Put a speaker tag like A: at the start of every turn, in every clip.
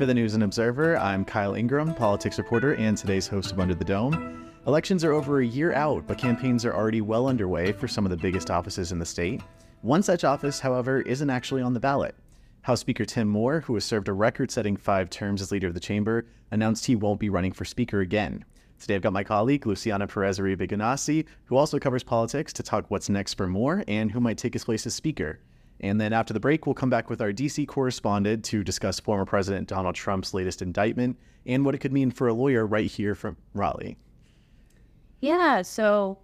A: For the News and Observer, I'm Kyle Ingram, politics reporter and today's host of Under the Dome. Elections are over a year out, but campaigns are already well underway for some of the biggest offices in the state. One such office, however, isn't actually on the ballot. House Speaker Tim Moore, who has served a record setting five terms as leader of the chamber, announced he won't be running for Speaker again. Today I've got my colleague, Luciana Perez Guinassi, who also covers politics, to talk what's next for Moore and who might take his place as Speaker. And then after the break, we'll come back with our DC correspondent to discuss former President Donald Trump's latest indictment and what it could mean for a lawyer right here from Raleigh.
B: Yeah, so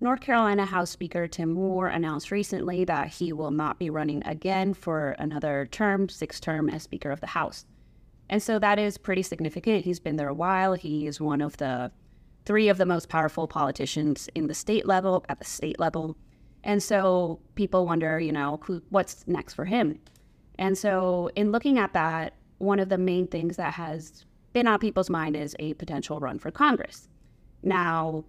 B: North Carolina House Speaker Tim Moore announced recently that he will not be running again for another term, sixth term as Speaker of the House. And so that is pretty significant. He's been there a while. He is one of the three of the most powerful politicians in the state level, at the state level. And so people wonder, you know, who, what's next for him? And so in looking at that, one of the main things that has been on people's mind is a potential run for Congress. Now,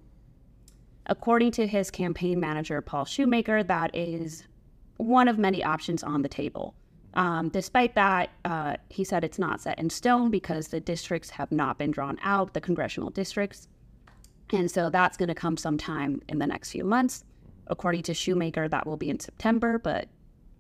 B: according to his campaign manager, Paul Shoemaker, that is one of many options on the table. Um, despite that, uh, he said it's not set in stone because the districts have not been drawn out, the congressional districts. And so that's going to come sometime in the next few months. According to Shoemaker, that will be in September, but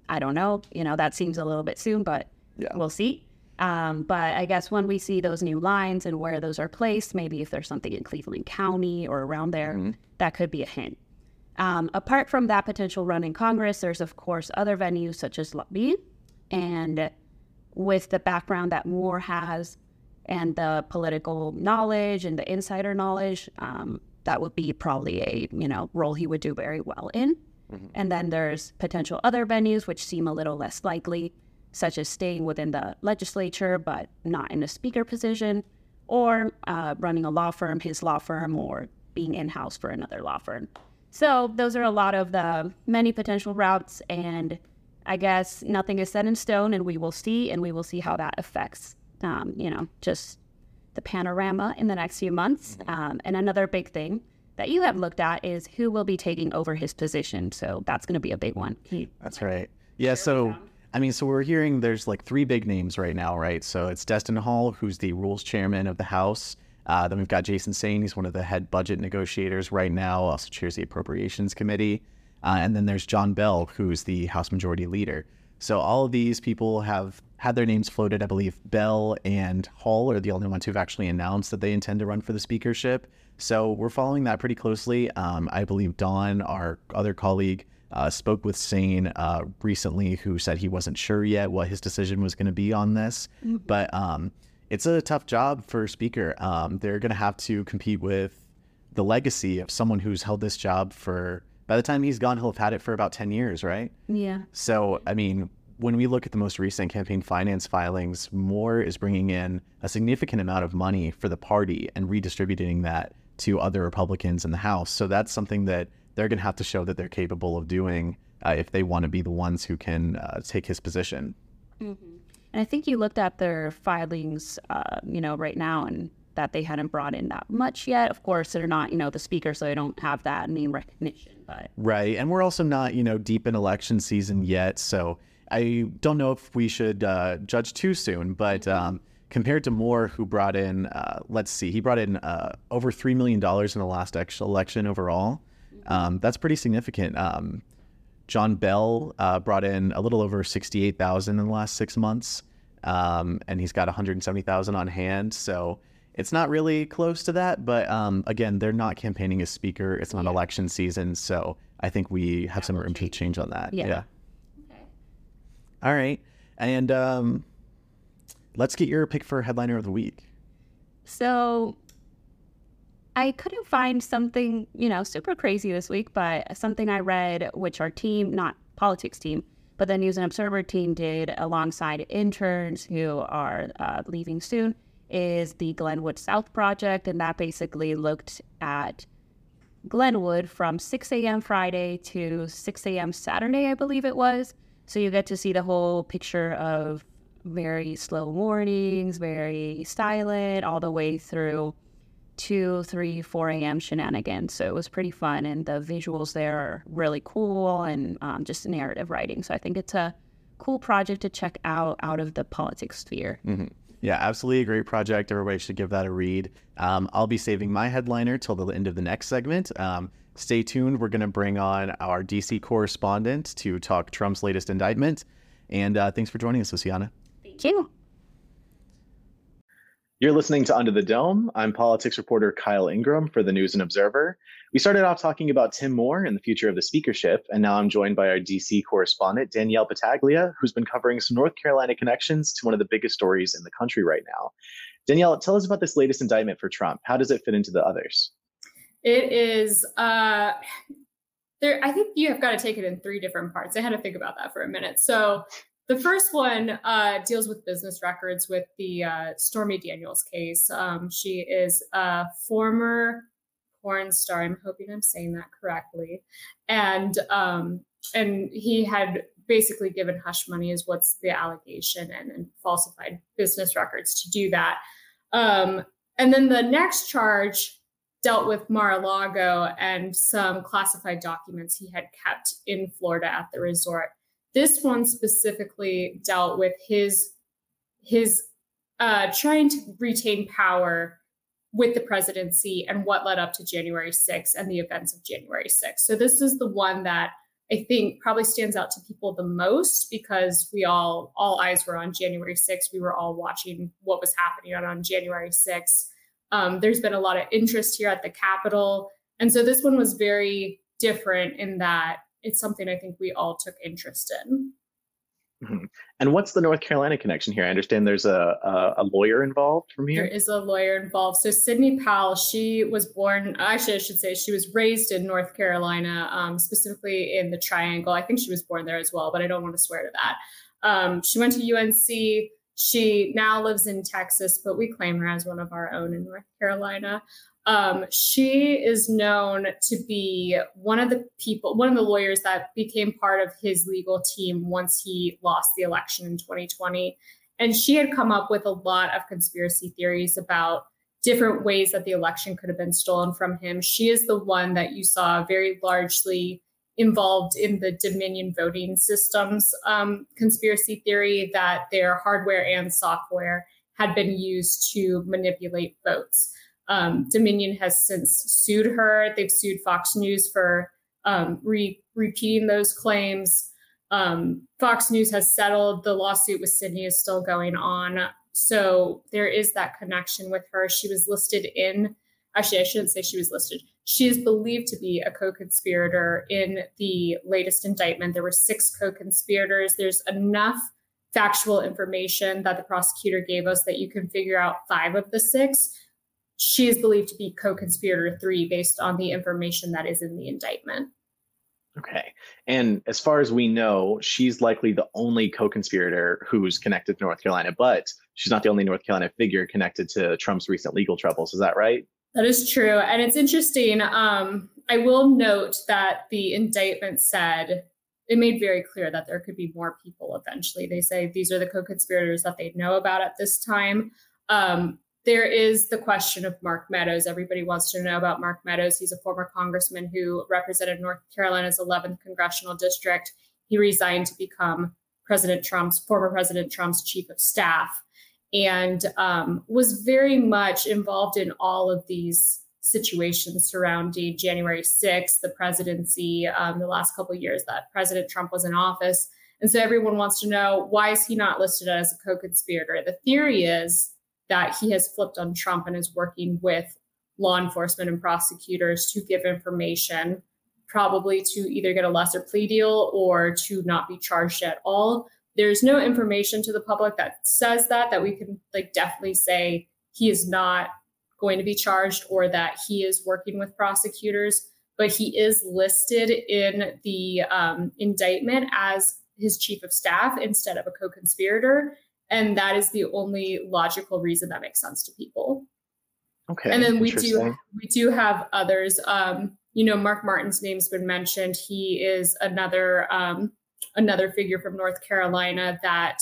B: I don't know. You know, that seems a little bit soon, but yeah. we'll see. Um, but I guess when we see those new lines and where those are placed, maybe if there's something in Cleveland County or around there, mm-hmm. that could be a hint. Um, apart from that potential run in Congress, there's of course other venues such as Lobby, and with the background that Moore has and the political knowledge and the insider knowledge, um, that would be probably a you know role he would do very well in. Mm-hmm. And then there's potential other venues which seem a little less likely, such as staying within the legislature but not in a speaker position, or uh, running a law firm, his law firm, or being in house for another law firm. So those are a lot of the many potential routes, and I guess nothing is set in stone, and we will see, and we will see how that affects, um, you know, just the panorama in the next few months. Mm-hmm. Um, and another big thing that you have looked at is who will be taking over his position. So that's going to be a big one.
A: That's right. Yeah. So, I mean, so we're hearing there's like three big names right now, right? So it's Destin Hall, who's the rules chairman of the House. Uh, then we've got Jason Saine, he's one of the head budget negotiators right now, also chairs the Appropriations Committee. Uh, and then there's John Bell, who's the House Majority Leader. So all of these people have had their names floated. I believe Bell and Hall are the only ones who've actually announced that they intend to run for the speakership. So we're following that pretty closely. Um, I believe Dawn, our other colleague, uh, spoke with Saine uh, recently, who said he wasn't sure yet what his decision was going to be on this. Mm-hmm. But um, it's a tough job for Speaker. Um, they're going to have to compete with the legacy of someone who's held this job for by the time he's gone, he'll have had it for about 10 years, right?
B: Yeah.
A: So, I mean, when we look at the most recent campaign finance filings, Moore is bringing in a significant amount of money for the party and redistributing that to other Republicans in the House. So that's something that they're going to have to show that they're capable of doing uh, if they want to be the ones who can uh, take his position.
B: Mm-hmm. And I think you looked at their filings, uh, you know, right now, and that they hadn't brought in that much yet. Of course, they're not, you know, the speaker, so they don't have that name recognition. But
A: right, and we're also not, you know, deep in election season yet, so I don't know if we should uh, judge too soon. But mm-hmm. um, compared to Moore, who brought in, uh, let's see, he brought in uh, over three million dollars in the last election overall. Mm-hmm. Um, that's pretty significant. Um, John Bell uh, brought in a little over sixty-eight thousand in the last six months, um, and he's got one hundred seventy thousand on hand. So it's not really close to that, but um, again, they're not campaigning as speaker. It's not yeah. election season, so I think we have that some room change. to change on that.
B: Yeah. yeah.
A: Okay. All right, and um, let's get your pick for headliner of the week.
B: So, I couldn't find something you know super crazy this week, but something I read, which our team, not politics team, but the News and Observer team did alongside interns who are uh, leaving soon is the Glenwood South Project, and that basically looked at Glenwood from 6 a.m. Friday to 6 a.m. Saturday, I believe it was. So you get to see the whole picture of very slow mornings, very silent, all the way through 2, 3, 4 a.m. shenanigans. So it was pretty fun, and the visuals there are really cool and um, just narrative writing. So I think it's a cool project to check out out of the politics sphere.
A: Mm-hmm. Yeah, absolutely a great project. Everybody should give that a read. Um, I'll be saving my headliner till the end of the next segment. Um, stay tuned. We're going to bring on our DC correspondent to talk Trump's latest indictment. And uh, thanks for joining us, Luciana.
B: Thank you.
A: You're listening to Under the Dome. I'm politics reporter Kyle Ingram for the News and Observer. We started off talking about Tim Moore and the future of the speakership, and now I'm joined by our DC correspondent, Danielle Battaglia, who's been covering some North Carolina connections to one of the biggest stories in the country right now. Danielle, tell us about this latest indictment for Trump. How does it fit into the others?
C: It is uh there I think you have got to take it in three different parts. I had to think about that for a minute. So the first one uh, deals with business records with the uh, Stormy Daniels case. Um, she is a former porn star. I'm hoping I'm saying that correctly, and um, and he had basically given hush money is what's the allegation and, and falsified business records to do that. Um, and then the next charge dealt with Mar-a-Lago and some classified documents he had kept in Florida at the resort. This one specifically dealt with his his uh, trying to retain power with the presidency and what led up to January 6th and the events of January 6th. So this is the one that I think probably stands out to people the most because we all all eyes were on January 6th. We were all watching what was happening on, on January 6th. Um, there's been a lot of interest here at the Capitol. And so this one was very different in that it's something I think we all took interest in.
A: Mm-hmm. And what's the North Carolina connection here? I understand there's a, a, a lawyer involved from here.
C: There is a lawyer involved. So Sidney Powell, she was born. Actually, I should say she was raised in North Carolina, um, specifically in the Triangle. I think she was born there as well, but I don't want to swear to that. Um, she went to UNC. She now lives in Texas, but we claim her as one of our own in North Carolina. Um, she is known to be one of the people, one of the lawyers that became part of his legal team once he lost the election in 2020. And she had come up with a lot of conspiracy theories about different ways that the election could have been stolen from him. She is the one that you saw very largely involved in the Dominion voting systems um, conspiracy theory that their hardware and software had been used to manipulate votes. Um, Dominion has since sued her. They've sued Fox News for um, re- repeating those claims. Um, Fox News has settled. The lawsuit with Sidney is still going on. So there is that connection with her. She was listed in, actually, I shouldn't say she was listed. She is believed to be a co conspirator in the latest indictment. There were six co conspirators. There's enough factual information that the prosecutor gave us that you can figure out five of the six she is believed to be co-conspirator three based on the information that is in the indictment.
A: Okay. And as far as we know, she's likely the only co conspirator who's connected to North Carolina, but she's not the only North Carolina figure connected to Trump's recent legal troubles. Is that right?
C: That is true. And it's interesting. Um, I will note that the indictment said it made very clear that there could be more people eventually. They say these are the co conspirators that they know about at this time. Um, there is the question of Mark Meadows. Everybody wants to know about Mark Meadows. He's a former congressman who represented North Carolina's 11th congressional district. He resigned to become President Trump's former President Trump's chief of staff, and um, was very much involved in all of these situations surrounding January 6th, the presidency, um, the last couple years that President Trump was in office. And so everyone wants to know why is he not listed as a co-conspirator? The theory is that he has flipped on Trump and is working with law enforcement and prosecutors to give information, probably to either get a lesser plea deal or to not be charged at all. There's no information to the public that says that, that we can like definitely say he is not going to be charged or that he is working with prosecutors, but he is listed in the um, indictment as his chief of staff instead of a co conspirator. And that is the only logical reason that makes sense to people.
A: Okay.
C: And then we do we do have others. Um, you know, Mark Martin's name's been mentioned. He is another um, another figure from North Carolina that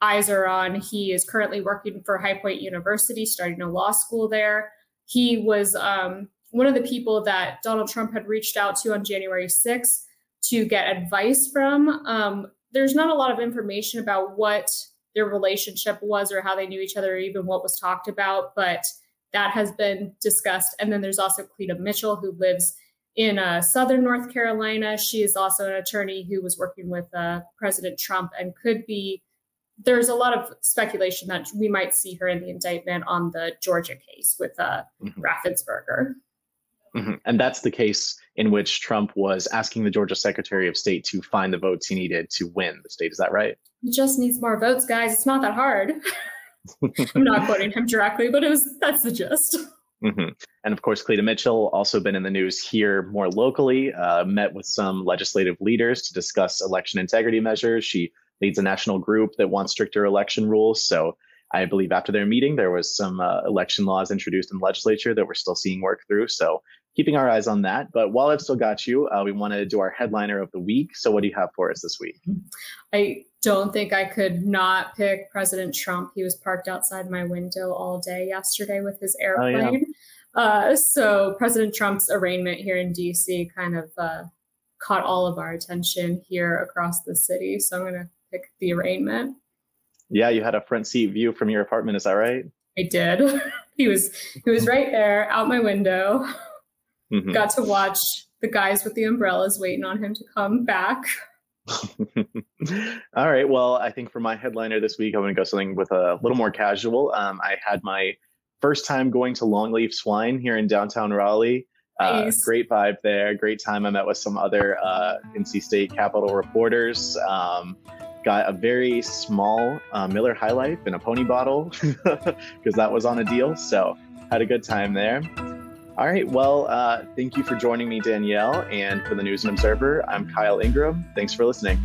C: eyes are on. He is currently working for High Point University, starting a law school there. He was um, one of the people that Donald Trump had reached out to on January 6th to get advice from. Um, there's not a lot of information about what their relationship was or how they knew each other or even what was talked about. But that has been discussed. And then there's also Cleta Mitchell, who lives in uh, southern North Carolina. She is also an attorney who was working with uh, President Trump and could be. There's a lot of speculation that we might see her in the indictment on the Georgia case with uh, mm-hmm. Raffensperger.
D: Mm-hmm. And that's the case in which Trump was asking the Georgia Secretary of State to find the votes he needed to win the state. Is that right?
C: He just needs more votes, guys. It's not that hard. I'm not quoting him directly, but it was that's the gist.
D: Mm-hmm. And of course, Cleta Mitchell also been in the news here more locally. Uh, met with some legislative leaders to discuss election integrity measures. She leads a national group that wants stricter election rules. So I believe after their meeting, there was some uh, election laws introduced in the legislature that we're still seeing work through. So keeping our eyes on that. But while I've still got you, uh, we want to do our headliner of the week. So what do you have for us this week?
C: I don't think I could not pick President Trump. He was parked outside my window all day yesterday with his airplane. Oh, yeah. uh, so President Trump's arraignment here in DC kind of uh, caught all of our attention here across the city. So I'm going to pick the arraignment.
D: Yeah, you had a front seat view from your apartment. Is that right?
C: I did. he was he was right there out my window. Mm-hmm. Got to watch the guys with the umbrellas waiting on him to come back.
D: All right. Well, I think for my headliner this week, I'm going to go something with a little more casual. Um, I had my first time going to Longleaf Swine here in downtown Raleigh. Uh, nice. Great vibe there. Great time. I met with some other uh, NC State Capitol reporters. Um, got a very small uh, Miller High Life in a pony bottle because that was on a deal. So had a good time there. All right. Well, uh, thank you for joining me, Danielle. And for the News and Observer, I'm Kyle Ingram. Thanks for listening.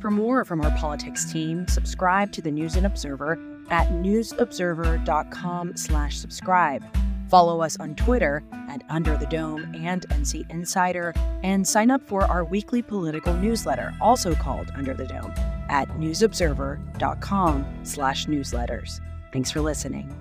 E: For more from our politics team, subscribe to the News and Observer at newsobserver.com slash subscribe. Follow us on Twitter at Under the Dome and NC Insider, and sign up for our weekly political newsletter, also called Under the Dome, at newsobserver.com slash newsletters. Thanks for listening.